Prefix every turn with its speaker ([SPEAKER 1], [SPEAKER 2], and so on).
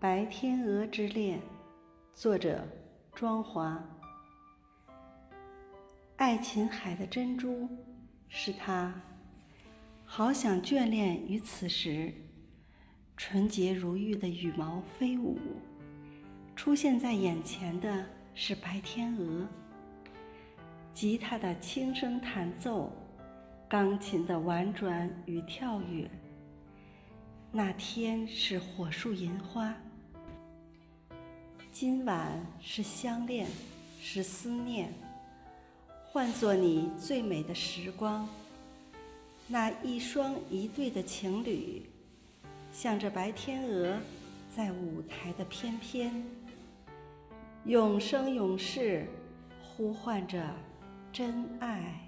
[SPEAKER 1] 白天鹅之恋，作者庄华。爱琴海的珍珠，是他好想眷恋于此时。纯洁如玉的羽毛飞舞，出现在眼前的是白天鹅。吉他的轻声弹奏，钢琴的婉转与跳跃。那天是火树银花。今晚是相恋，是思念，换作你最美的时光。那一双一对的情侣，向着白天鹅，在舞台的翩翩，永生永世呼唤着真爱。